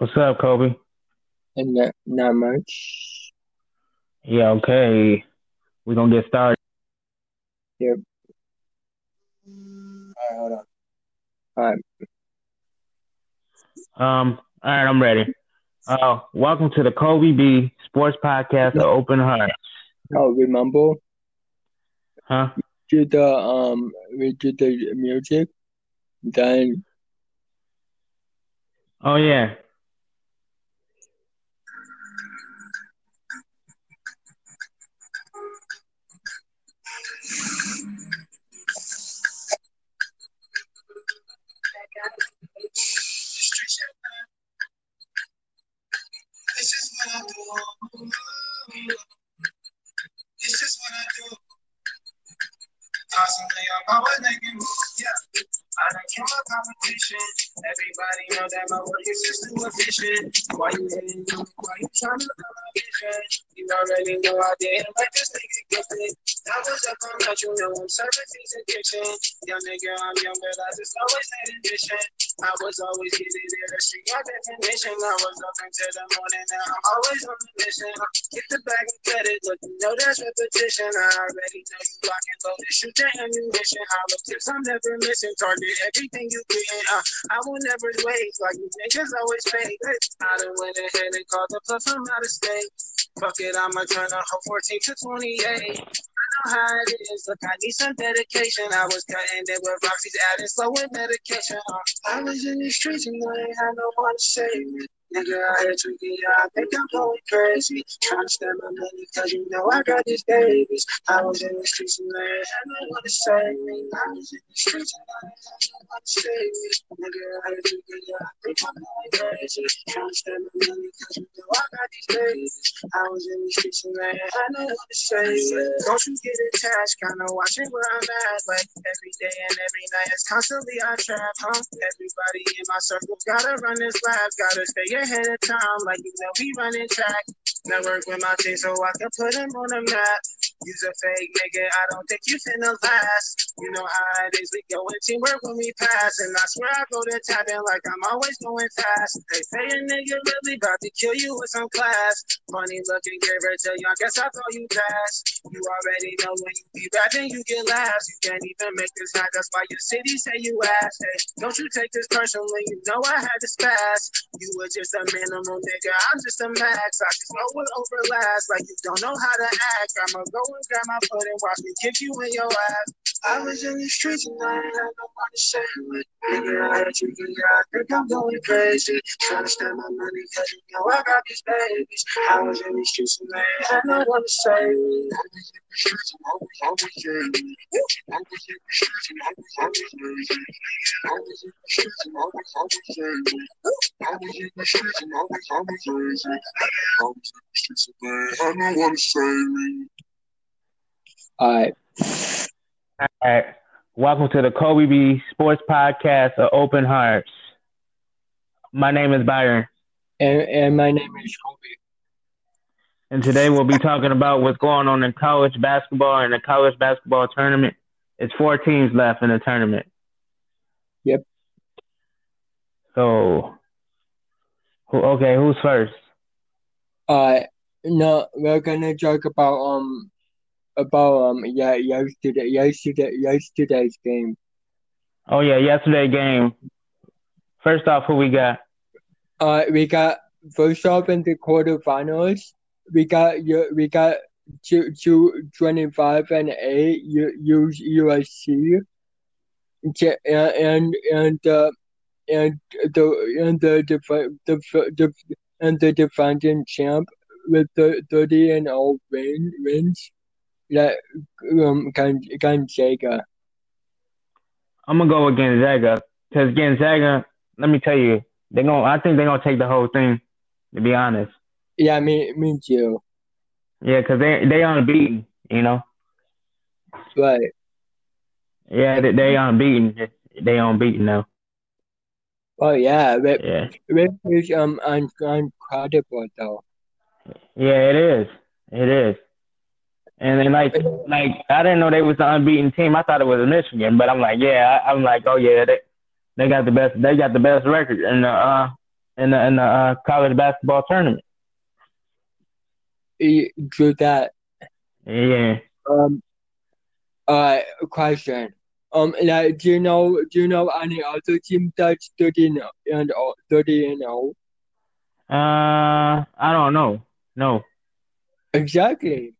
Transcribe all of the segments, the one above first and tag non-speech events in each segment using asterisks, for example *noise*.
What's up, Kobe? And not, not much. Yeah, okay. We're gonna get started. Yep. All right, hold on. All right. Um, all right, I'm ready. Uh, welcome to the Kobe B Sports Podcast of Open Heart. Oh, remember? Huh? Did the um we did the music, then Oh yeah. Making moves. Yeah. I don't care my competition. Everybody know that my work is just too efficient. Why you hating on me? Why you trying to cut my vision? You already know I didn't let this nigga get it. I was up on that, you know I'm serving these addiction. Young nigga, I'm young, but I just always had ambition. I was always getting the street got definition. I was up until the morning, now I'm always on the mission. Get the bag and cut it, look, you know that's repetition. I already know you lock and load it, shoot your ammunition. Hollow tips, I'm never missing. Target everything you getting. Uh, I will never wait, like you niggas always fake. I done went ahead and called the plug from out of state. Fuck it, I'ma turn a whole 14 to 28. I know how it is. Look, I need some dedication. I was cutting it with Roxy's adding slow with medication. I was in the streets and I ain't had no one to save me. Nigga, I had to get I think I'm going crazy. Trying to spend my money cause you know I got these babies. I was in the streets and I had no one to save me. I was in the streets and I ain't had no one to save me. Nigga, I had to get I think I'm going crazy. Trying to spend my money cause you know I got. I was in the streets and I no one to me. Don't you get attached, kinda watching where I'm at. Like every day and every night, it's constantly I trap, huh? Everybody in my circle gotta run this lab, gotta stay ahead of time. Like you know, we running track. Network with my team so I can put them on the map. Use a fake nigga, I don't think you finna last. You know how it is, we go in teamwork when we pass. And I swear I go to tapping like I'm always going fast. They say a nigga really about to kill you with some class. Funny looking giver till you, I guess I thought you pass. You already know when you be rapping, you get laughs. You can't even make this hot, that's why your city say you ass. Hey, don't you take this personally, you know I had this spaz. You were just a minimal nigga, I'm just a max. I just know what overlaps, like you don't know how to act. I'ma go and my foot and watch me kick you in your ass. I was in the streets and I ain't had no say with. Nigga, I think I'm going crazy. Trying to spend my money cause you know I got these babies. I was in the streets and I ain't had no in the streets and I ain't had no one to say me. All right. All right. Welcome to the Kobe B Sports Podcast of Open Hearts. My name is Byron, And and my name is Kobe. and today we'll be talking about what's going on in college basketball and the college basketball tournament. It's four teams left in the tournament. Yep. So, who, okay, who's first? Uh no, we're gonna talk about um about um yeah yesterday yesterday yesterday's game. Oh yeah, yesterday game. First off, who we got? Uh, we got first off in the quarterfinals. We got you. We got two, two, 25 and eight. U, U, USC. And and uh, and the and the def- the the and the defending champ with the 30 and 0 win, wins. That um Gon- Gonzaga. I'm gonna go with Gonzaga because Gonzaga. Let me tell you, they're gonna. I think they're gonna take the whole thing. To be honest, Yeah, me me too. yeah, because they they unbeaten. You know, Right. yeah, they, they unbeaten. They unbeaten now. Oh yeah, Rip, Yeah, Rip is um un- incredible though. yeah, it is. It is. And then like like I didn't know they was the unbeaten team. I thought it was Michigan, but I'm like, yeah, I, I'm like, oh yeah, they they got the best they got the best record in the uh in the in the uh, college basketball tournament. You drew that. Yeah. Um. Uh, question. Um, like, do you know do you know any other team that's thirty and and uh, thirty and oh? Uh, I don't know. No, Exactly.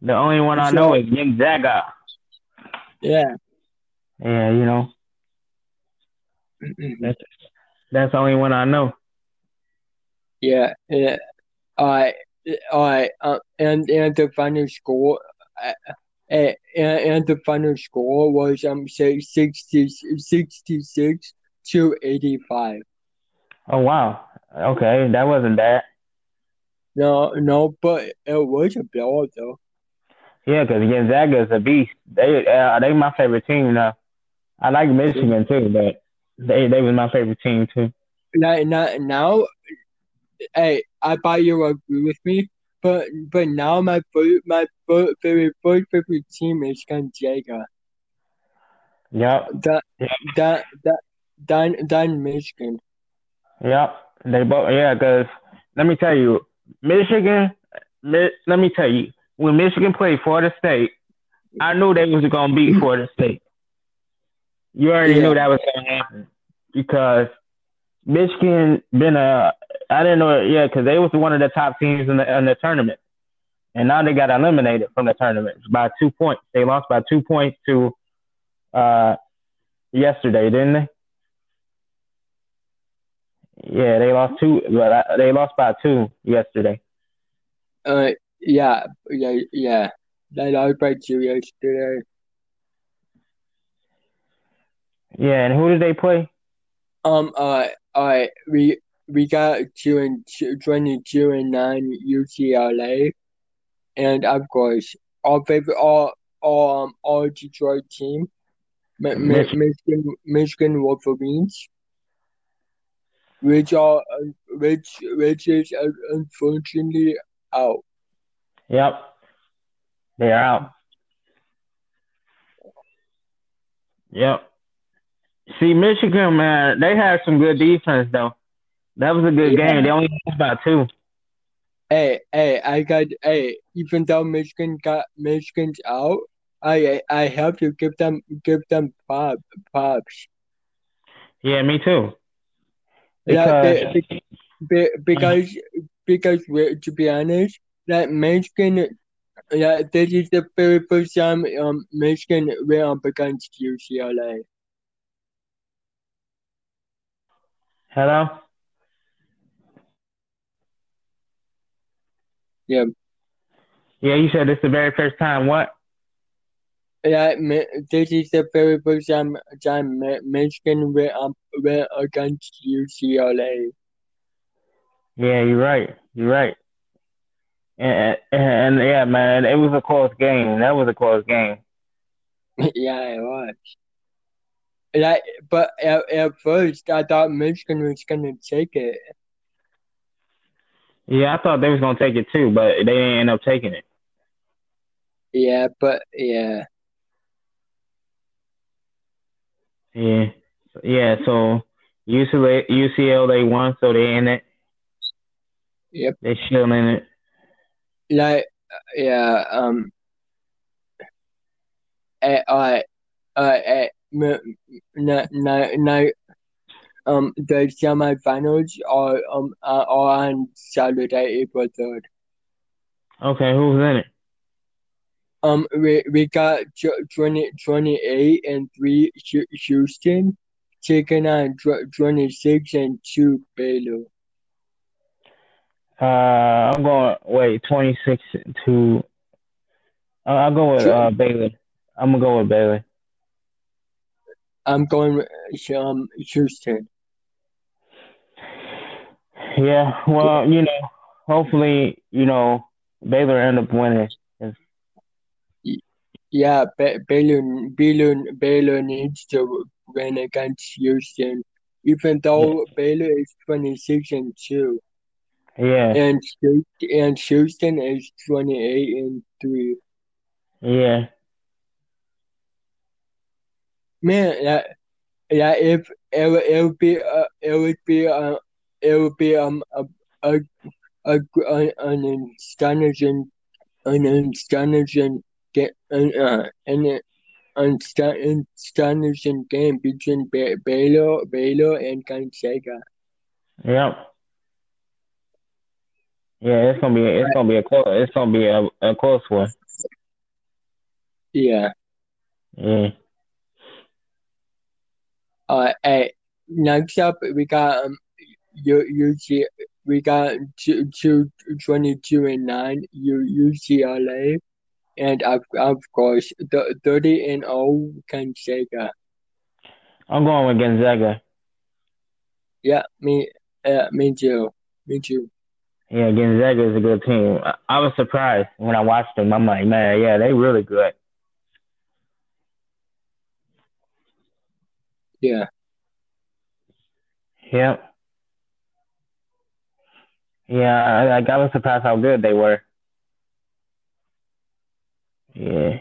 The only one I know is Gonzaga. Yeah. Yeah, you know, that's that's the only one I know. Yeah, yeah. I, I, uh, and and the final score, uh, uh, and, and the final score was um say 60, 66 to eighty five. Oh wow. Okay, that wasn't bad. No, no, but it was a blowout though. Yeah, because Gonzaga is a beast. They uh, they my favorite team now. I like Michigan too, but they they was my favorite team too. Like now, now, hey, I bet you agree with me, but but now my my favorite first favorite team is Gonzaga. Yep, That Yeah. that that Michigan. yep. They both yeah. Because let me tell you, Michigan. Mi- let me tell you, when Michigan played Florida State, I knew they was gonna beat Florida State. You already Yeah. knew that was gonna happen because Michigan been a. I didn't know. Yeah, because they was one of the top teams in the in the tournament, and now they got eliminated from the tournament by two points. They lost by two points to uh yesterday, didn't they? Yeah, they lost two. But uh, they lost by two yesterday. Uh, yeah, yeah, yeah. They lost by two yesterday. Yeah, and who did they play? Um, uh, uh, we we got two and two, 22 and nine UCLA, and of course, our favorite, all, all, um, all Detroit team, Mich- Michigan, Michigan Wolverines, which are, uh, which, which is uh, unfortunately out. Yep, they're out. Yep. See, Michigan, man, they had some good defense though. That was a good Yeah. game. They only lost by two. Hey, hey, I got, hey, even though Michigan got Michigan's out, I, I have to give them, give them pop, pops. Yeah, me too. Yeah, Because be- be- be- because because to be honest, that Michigan, yeah, this is the very first time um Michigan went up against UCLA. hello. Yeah. Yeah, you said this the very first time. What? Yeah, this is the very first time time Mi- Michigan went up went against UCLA. Yeah, you're right. You're right. And, and, and yeah, man, it was a close game. That was a close game. *laughs* yeah, it was. Like, but at, at first I thought Michigan was gonna take it. Yeah, I thought they was gonna take it too, but they didn't end up taking it. Yeah, but yeah. Yeah, yeah. So UCLA, UCLA won, so they in it. Yep. They still in it. Like yeah um uh, uh, uh, uh, no, no, no, um the semifinals are um are, are on Saturday April third Okay, who's in it? um we we got tw- 20, 28 and three Houston taking on tw- 26 and two Baylor Uh, I'm going. Wait, 26 to. Uh, I'll go with uh Baylor. I'm gonna go with Baylor. I'm going um Houston Yeah. Well, you know, hopefully, you know, Baylor end up winning. Yeah, Ba- Baylor, Baylor, Baylor needs to win against Houston, even though Baylor is 26 and 2, Yeah. and and Houston is 28 and 3. Yeah. Man, yeah, yeah, if it, it would be uh, it would be uh, it would be um a a, a, a an astonishing an astonishing get uh, an astonishing game between Baylor Baylor and Gonzaga. Yep. Yeah, it's gonna be it's gonna be a close it's gonna be a, a close one. Yeah. Yeah. Uh, hey, next up we got um, U UC we got two, two, 22 and nine U UCLA, and of of course the thirty and oh Gonzaga. I'm going with Gonzaga. Yeah, me, uh, me too, me too. Yeah, Gonzaga is a good team. I, I was surprised when I watched them. I'm like, man, yeah, they really good. Yeah. Yep. Yeah, I, I was surprised how good they were. Yeah.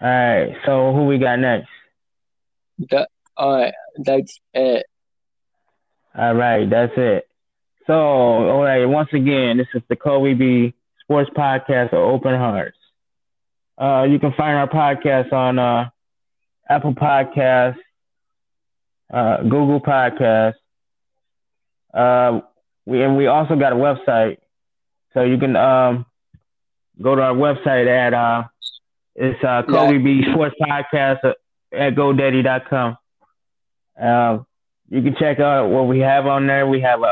All right. So who we got next? That all right. That's it. All right. That's it. So all right. Once again, this is the Kobe B Sports Podcast of Open Hearts. Uh, you can find our podcast on uh, Apple Podcasts, uh, Google Podcasts. Uh, we and we also got a website, so you can um, go to our website at uh, it's uh, Kobe B Sports Podcast at GoDaddy.com. Uh, you can check out what we have on there. We have a,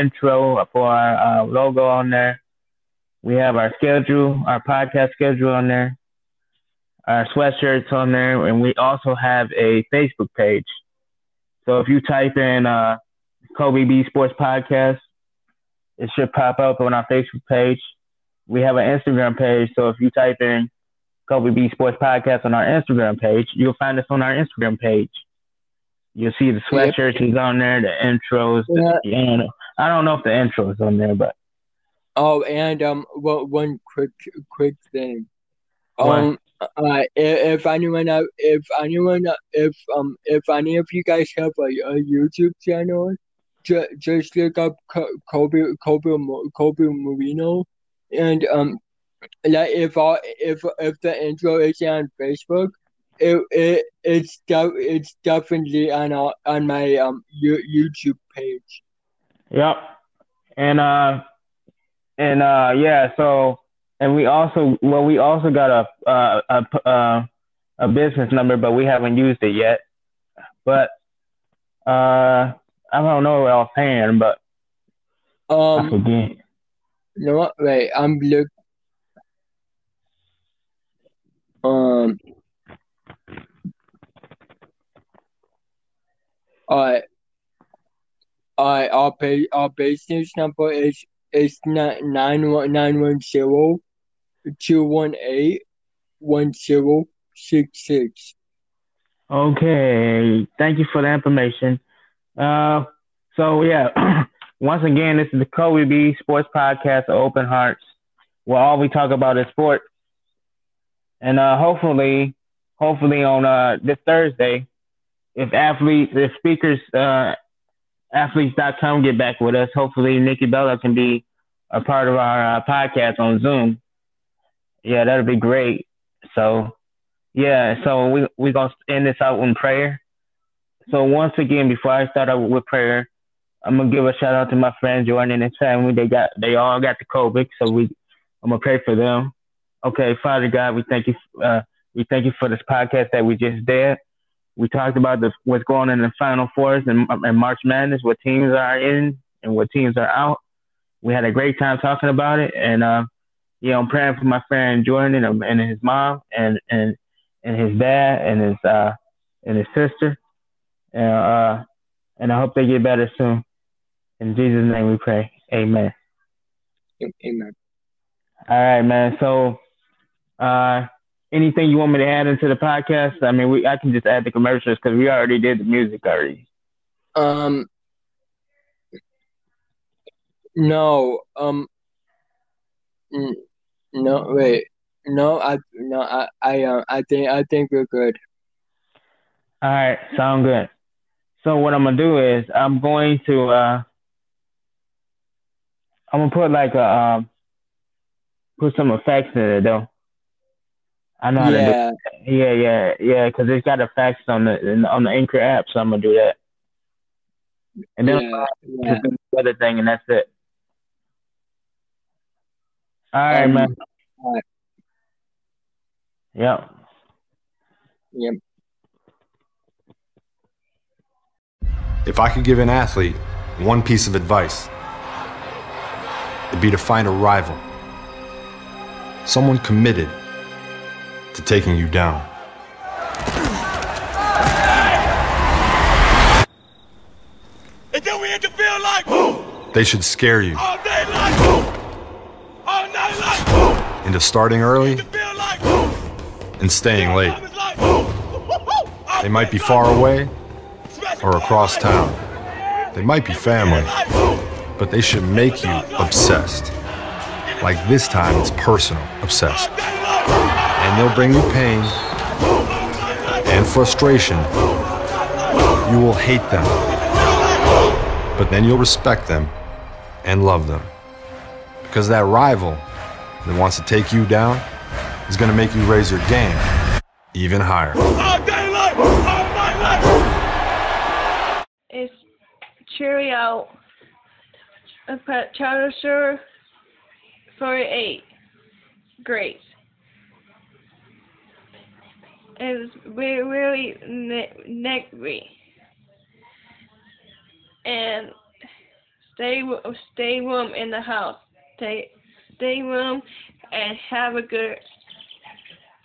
intro for our uh, logo on there. We have our schedule, our podcast schedule on there, our sweatshirts on there, and we also have a Facebook page. So if you type in uh, Kobe B Sports Podcast, it should pop up on our Facebook page. We have an Instagram page, so if you type in Kobe B Sports Podcast on our Instagram page, you'll find us on our Instagram page. You'll see the sweatshirts is on there, the intros. Yeah. The, I don't know if the intro is on there, but oh, and um, well, one quick quick thing. Um, uh, if, if anyone, if anyone, if um, if any of you guys have a, a YouTube channel, just, just look up Kobe Kobe Kobe Marino, and um, like if I if if the intro is on Facebook, it, it it's de- it's definitely on uh, on my um YouTube page. Yep, and uh, and uh, yeah. So, and we also well, we also got a uh, a uh, a business number, but we haven't used it yet. But uh, I don't know what offhand, but um, I forget. No, wait. I'm look. Um. Alright. Alright, our pay our business number is is nine one nine one zero two one eight one zero six six. Okay, thank you for the information. Uh, so yeah, *clears throat* once again, this is the Kobe B Sports Podcast Open Hearts, where all we talk about is sports. And uh, hopefully, hopefully on uh, this Thursday, if athletes, if speakers, uh, athletes.com get back with us, hopefully Nikki Bella can be a part of our uh, podcast on Zoom. Yeah, that'll be great. So, yeah, so we we're gonna end this out in prayer. So once again, before I start out with prayer, I'm gonna give a shout out to my friend Jordan and his family. They got they all got the COVID, so we I'm gonna pray for them. Okay, Father God, we thank you. Uh, we thank you for this podcast that we just did. We talked about the, what's going on in the Final Fours and, and March Madness, what teams are in and what teams are out. We had a great time talking about it, and uh, yeah, I'm praying for my friend Jordan and, and his mom and and and his dad and his uh and his sister and uh, and I hope they get better soon. In Jesus' name we pray. Amen. Amen. All right, man. So, uh, anything you want me to add into the podcast? I mean, we I can just add the commercials because we already did the music already. Um. No. Um. No. Wait. No. I. No. I. I. Uh, I think. I think we're good. All right. Sound good. So what I'm gonna do is I'm going to uh I'm gonna put like a um put some effects in it though. I know how to do Yeah, Yeah, yeah, yeah, because it's got effects on the on the Anchor app, so I'm gonna do that. And then yeah, yeah. the other thing, and that's it. All right, Um, man. alright. Yep. Yep. If I could give an athlete one piece of advice, it'd be to find a rival, someone committed to taking you down. And then we hit the field like boom, They should scare you all day like boom, all night like boom, into starting early like and staying late. it's like boom. They might be far away or across town. They might be family, but they should make you obsessed. Like this time, it's personal, obsessed. And they'll bring you pain and frustration. You will hate them, but then you'll respect them and love them. Because that rival that wants to take you down is going to make you raise your game even higher. All day like all night like It's Cheerio. I put Chowder 48. Great. It's really, really And stay stay warm in the house. Stay stay warm and have a good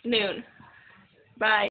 noon. Bye.